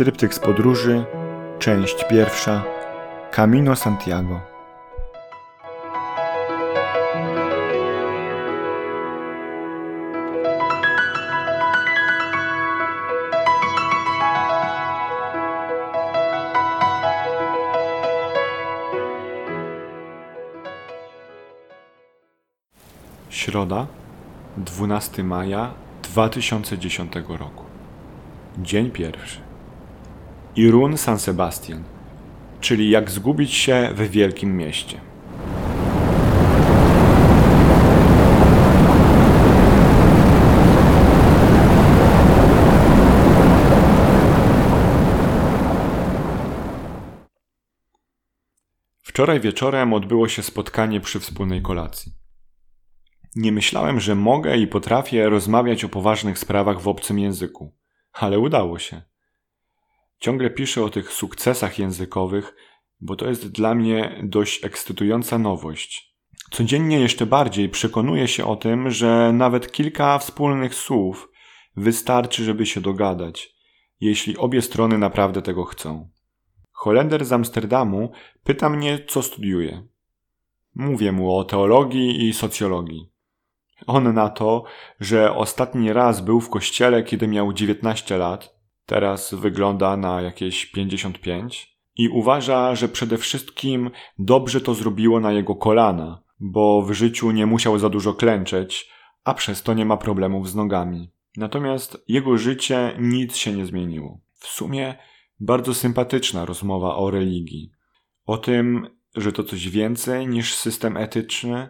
Tryptyk z podróży, część pierwsza, Camino Santiago. Środa, 12 maja 2010 roku. Dzień pierwszy. Irun San Sebastian, czyli jak zgubić się w wielkim mieście. Wczoraj wieczorem odbyło się spotkanie przy wspólnej kolacji. Nie myślałem, że mogę i potrafię rozmawiać o poważnych sprawach w obcym języku, ale udało się. Ciągle piszę o tych sukcesach językowych, bo to jest dla mnie dość ekscytująca nowość. Codziennie jeszcze bardziej przekonuję się o tym, że nawet kilka wspólnych słów wystarczy, żeby się dogadać, jeśli obie strony naprawdę tego chcą. Holender z Amsterdamu pyta mnie, co studiuję. Mówię mu o teologii i socjologii. On na to, że ostatni raz był w kościele, kiedy miał 19 lat, teraz wygląda na jakieś 55 i uważa, że przede wszystkim dobrze to zrobiło na jego kolana, bo w życiu nie musiał za dużo klęczeć, a przez to nie ma problemów z nogami. Natomiast jego życie nic się nie zmieniło. W sumie bardzo sympatyczna rozmowa o religii. O tym, że to coś więcej niż system etyczny,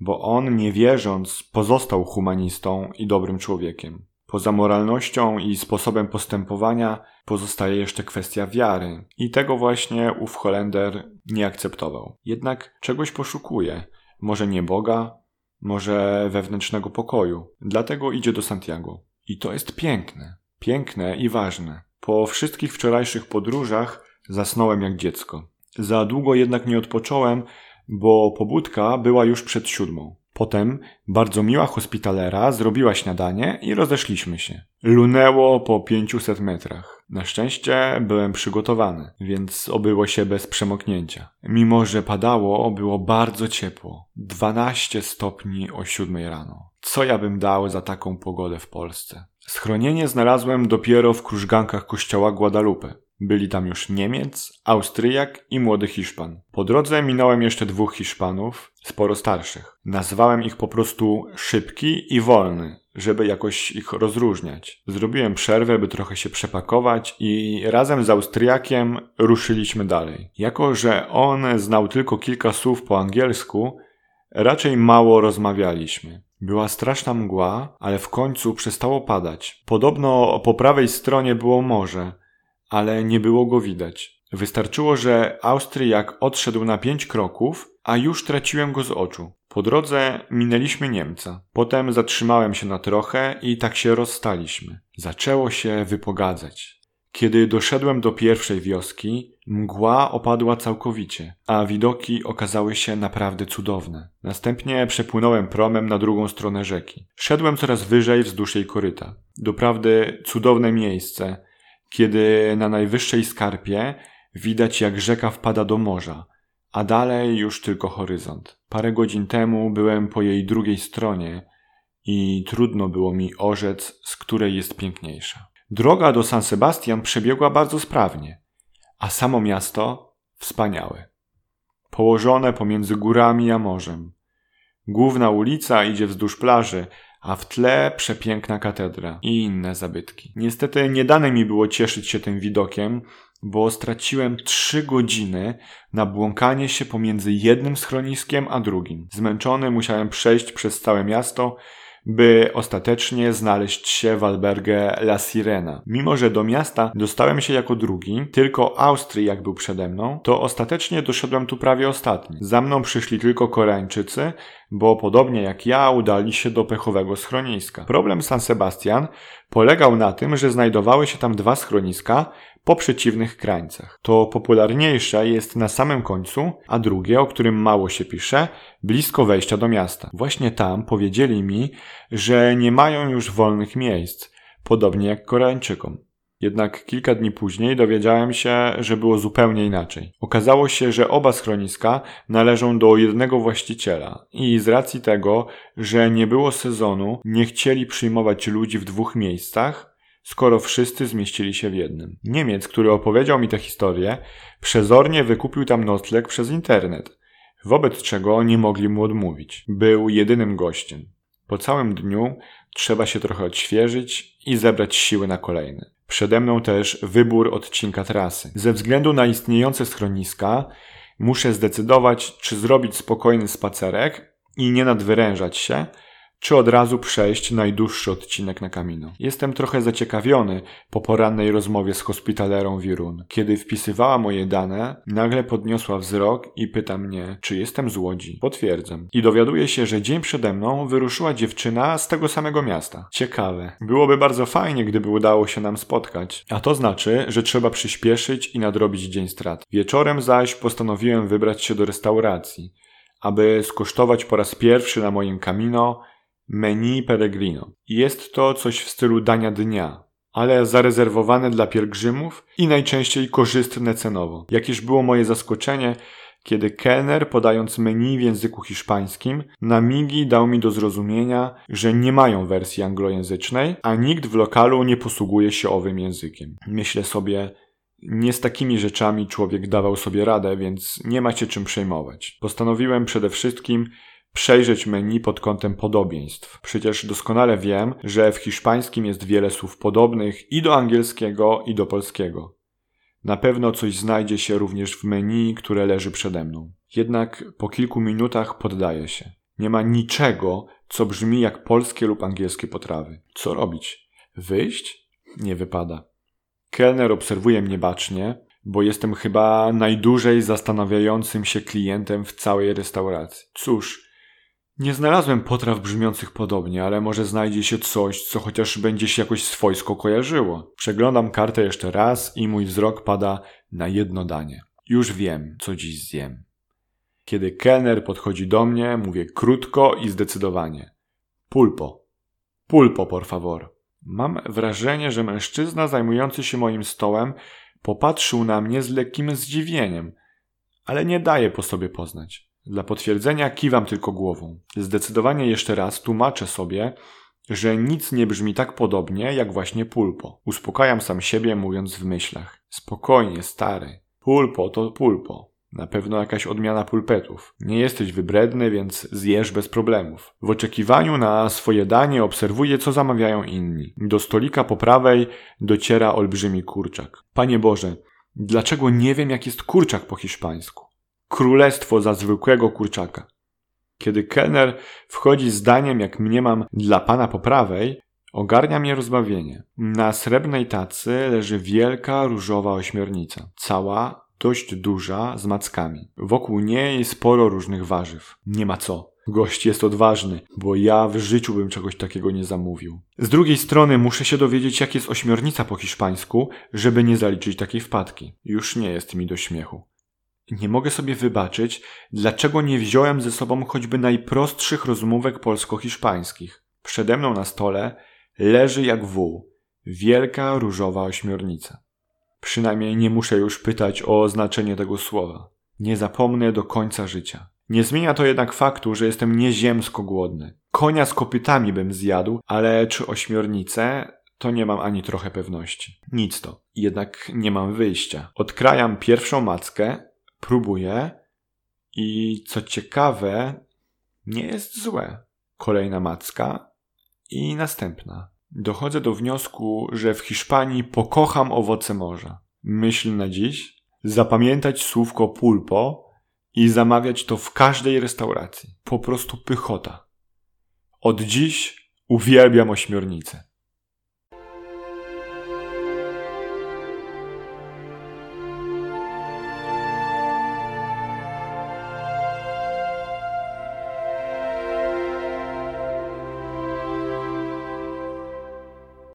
bo on, nie wierząc, pozostał humanistą i dobrym człowiekiem. Poza moralnością i sposobem postępowania pozostaje jeszcze kwestia wiary. I tego właśnie ów Holender nie akceptował. Jednak czegoś poszukuje. Może nie Boga, może wewnętrznego pokoju. Dlatego idzie do Santiago. I to jest piękne. Piękne i ważne. Po wszystkich wczorajszych podróżach zasnąłem jak dziecko. Za długo jednak nie odpocząłem, bo pobudka była już przed siódmą. Potem bardzo miła hospitalera zrobiła śniadanie i rozeszliśmy się. Lunęło po 500 metrach. Na szczęście byłem przygotowany, więc obyło się bez przemoknięcia. Mimo, że padało, było bardzo ciepło. 12 stopni o 7 rano. Co ja bym dał za taką pogodę w Polsce? Schronienie znalazłem dopiero w krużgankach kościoła Guadalupe. Byli tam już Niemiec, Austriak i młody Hiszpan. Po drodze minąłem jeszcze dwóch Hiszpanów, sporo starszych. Nazwałem ich po prostu szybki i wolny, żeby jakoś ich rozróżniać. Zrobiłem przerwę, by trochę się przepakować i razem z Austriakiem ruszyliśmy dalej. Jako, że on znał tylko kilka słów po angielsku, raczej mało rozmawialiśmy. Była straszna mgła, ale w końcu przestało padać. Podobno po prawej stronie było morze, ale nie było go widać. Wystarczyło, że Austriak odszedł na pięć kroków, a już traciłem go z oczu. Po drodze minęliśmy Niemca. Potem zatrzymałem się na trochę i tak się rozstaliśmy. Zaczęło się wypogadzać. Kiedy doszedłem do pierwszej wioski, mgła opadła całkowicie, a widoki okazały się naprawdę cudowne. Następnie przepłynąłem promem na drugą stronę rzeki. Szedłem coraz wyżej wzdłuż jej koryta. Doprawdy cudowne miejsce, kiedy na najwyższej skarpie widać jak rzeka wpada do morza, a dalej już tylko horyzont. Parę godzin temu byłem po jej drugiej stronie i trudno było mi orzec, z której jest piękniejsza. Droga do San Sebastian przebiegła bardzo sprawnie, a samo miasto wspaniałe. Położone pomiędzy górami a morzem. Główna ulica idzie wzdłuż plaży, a w tle przepiękna katedra i inne zabytki. Niestety nie dane mi było cieszyć się tym widokiem, bo straciłem trzy godziny na błąkanie się pomiędzy jednym schroniskiem a drugim. Zmęczony musiałem przejść przez całe miasto, by ostatecznie znaleźć się w albergę La Sirena. Mimo, że do miasta dostałem się jako drugi, tylko Austriak był przede mną, to ostatecznie doszedłem tu prawie ostatni. Za mną przyszli tylko Koreańczycy, bo podobnie jak ja udali się do pechowego schroniska. Problem San Sebastian polegał na tym, że znajdowały się tam dwa schroniska, po przeciwnych krańcach. To popularniejsze jest na samym końcu, a drugie, o którym mało się pisze, blisko wejścia do miasta. Właśnie tam powiedzieli mi, że nie mają już wolnych miejsc, podobnie jak Koreańczykom. Jednak kilka dni później dowiedziałem się, że było zupełnie inaczej. Okazało się, że oba schroniska należą do jednego właściciela i z racji tego, że nie było sezonu, nie chcieli przyjmować ludzi w dwóch miejscach, skoro wszyscy zmieścili się w jednym. Niemiec, który opowiedział mi tę historię, przezornie wykupił tam nocleg przez internet, wobec czego nie mogli mu odmówić. Był jedynym gościem. Po całym dniu trzeba się trochę odświeżyć i zebrać siły na kolejny. Przede mną też wybór odcinka trasy. Ze względu na istniejące schroniska muszę zdecydować, czy zrobić spokojny spacerek i nie nadwyrężać się, czy od razu przejść najdłuższy odcinek na Camino. Jestem trochę zaciekawiony po porannej rozmowie z hospitalerą Wirun. Kiedy wpisywała moje dane, nagle podniosła wzrok i pyta mnie, czy jestem z Łodzi. Potwierdzam. I dowiaduje się, że dzień przede mną wyruszyła dziewczyna z tego samego miasta. Ciekawe. Byłoby bardzo fajnie, gdyby udało się nam spotkać. A to znaczy, że trzeba przyspieszyć i nadrobić dzień strat. Wieczorem zaś postanowiłem wybrać się do restauracji, aby skosztować po raz pierwszy na moim Camino menu peregrino. Jest to coś w stylu dania dnia, ale zarezerwowane dla pielgrzymów i najczęściej korzystne cenowo. Jakież było moje zaskoczenie, kiedy kelner, podając menu w języku hiszpańskim, na migi dał mi do zrozumienia, że nie mają wersji anglojęzycznej, a nikt w lokalu nie posługuje się owym językiem. Myślę sobie, nie z takimi rzeczami człowiek dawał sobie radę, więc nie macie czym przejmować. Postanowiłem przede wszystkim przejrzeć menu pod kątem podobieństw. Przecież doskonale wiem, że w hiszpańskim jest wiele słów podobnych i do angielskiego, i do polskiego. Na pewno coś znajdzie się również w menu, które leży przede mną. Jednak po kilku minutach poddaję się. Nie ma niczego, co brzmi jak polskie lub angielskie potrawy. Co robić? Wyjść? Nie wypada. Kelner obserwuje mnie bacznie, bo jestem chyba najdłużej zastanawiającym się klientem w całej restauracji. Cóż, nie znalazłem potraw brzmiących podobnie, ale może znajdzie się coś, co chociaż będzie się jakoś swojsko kojarzyło. Przeglądam kartę jeszcze raz i mój wzrok pada na jedno danie. Już wiem, co dziś zjem. Kiedy kelner podchodzi do mnie, mówię krótko i zdecydowanie. Pulpo. Pulpo, por favor. Mam wrażenie, że mężczyzna zajmujący się moim stołem popatrzył na mnie z lekkim zdziwieniem, ale nie daje po sobie poznać. Dla potwierdzenia kiwam tylko głową. Zdecydowanie jeszcze raz tłumaczę sobie, że nic nie brzmi tak podobnie jak właśnie pulpo. Uspokajam sam siebie mówiąc w myślach. Spokojnie, stary. Pulpo to pulpo. Na pewno jakaś odmiana pulpetów. Nie jesteś wybredny, więc zjesz bez problemów. W oczekiwaniu na swoje danie obserwuję, co zamawiają inni. Do stolika po prawej dociera olbrzymi kurczak. Panie Boże, dlaczego nie wiem, jak jest kurczak po hiszpańsku? Królestwo za zwykłego kurczaka. Kiedy kelner wchodzi z daniem, jak mniemam, dla pana po prawej, ogarnia mnie rozbawienie. Na srebrnej tacy leży wielka różowa ośmiornica, cała, dość duża, z mackami. Wokół niej sporo różnych warzyw. Nie ma co. Gość jest odważny, bo ja w życiu bym czegoś takiego nie zamówił. Z drugiej strony muszę się dowiedzieć, jak jest ośmiornica po hiszpańsku, żeby nie zaliczyć takiej wpadki. Już nie jest mi do śmiechu. Nie mogę sobie wybaczyć, dlaczego nie wziąłem ze sobą choćby najprostszych rozmówek polsko-hiszpańskich. Przede mną na stole leży jak wół wielka różowa ośmiornica. Przynajmniej nie muszę już pytać o znaczenie tego słowa. Nie zapomnę do końca życia. Nie zmienia to jednak faktu, że jestem nieziemsko głodny. Konia z kopytami bym zjadł, ale czy ośmiornicę, to nie mam ani trochę pewności. Nic to. Jednak nie mam wyjścia. Odkrajam pierwszą mackę, próbuję i co ciekawe, nie jest złe. Kolejna macka i następna. Dochodzę do wniosku, że w Hiszpanii pokocham owoce morza. Myśl na dziś, zapamiętać słówko pulpo i zamawiać to w każdej restauracji. Po prostu pychota. Od dziś uwielbiam ośmiornicę.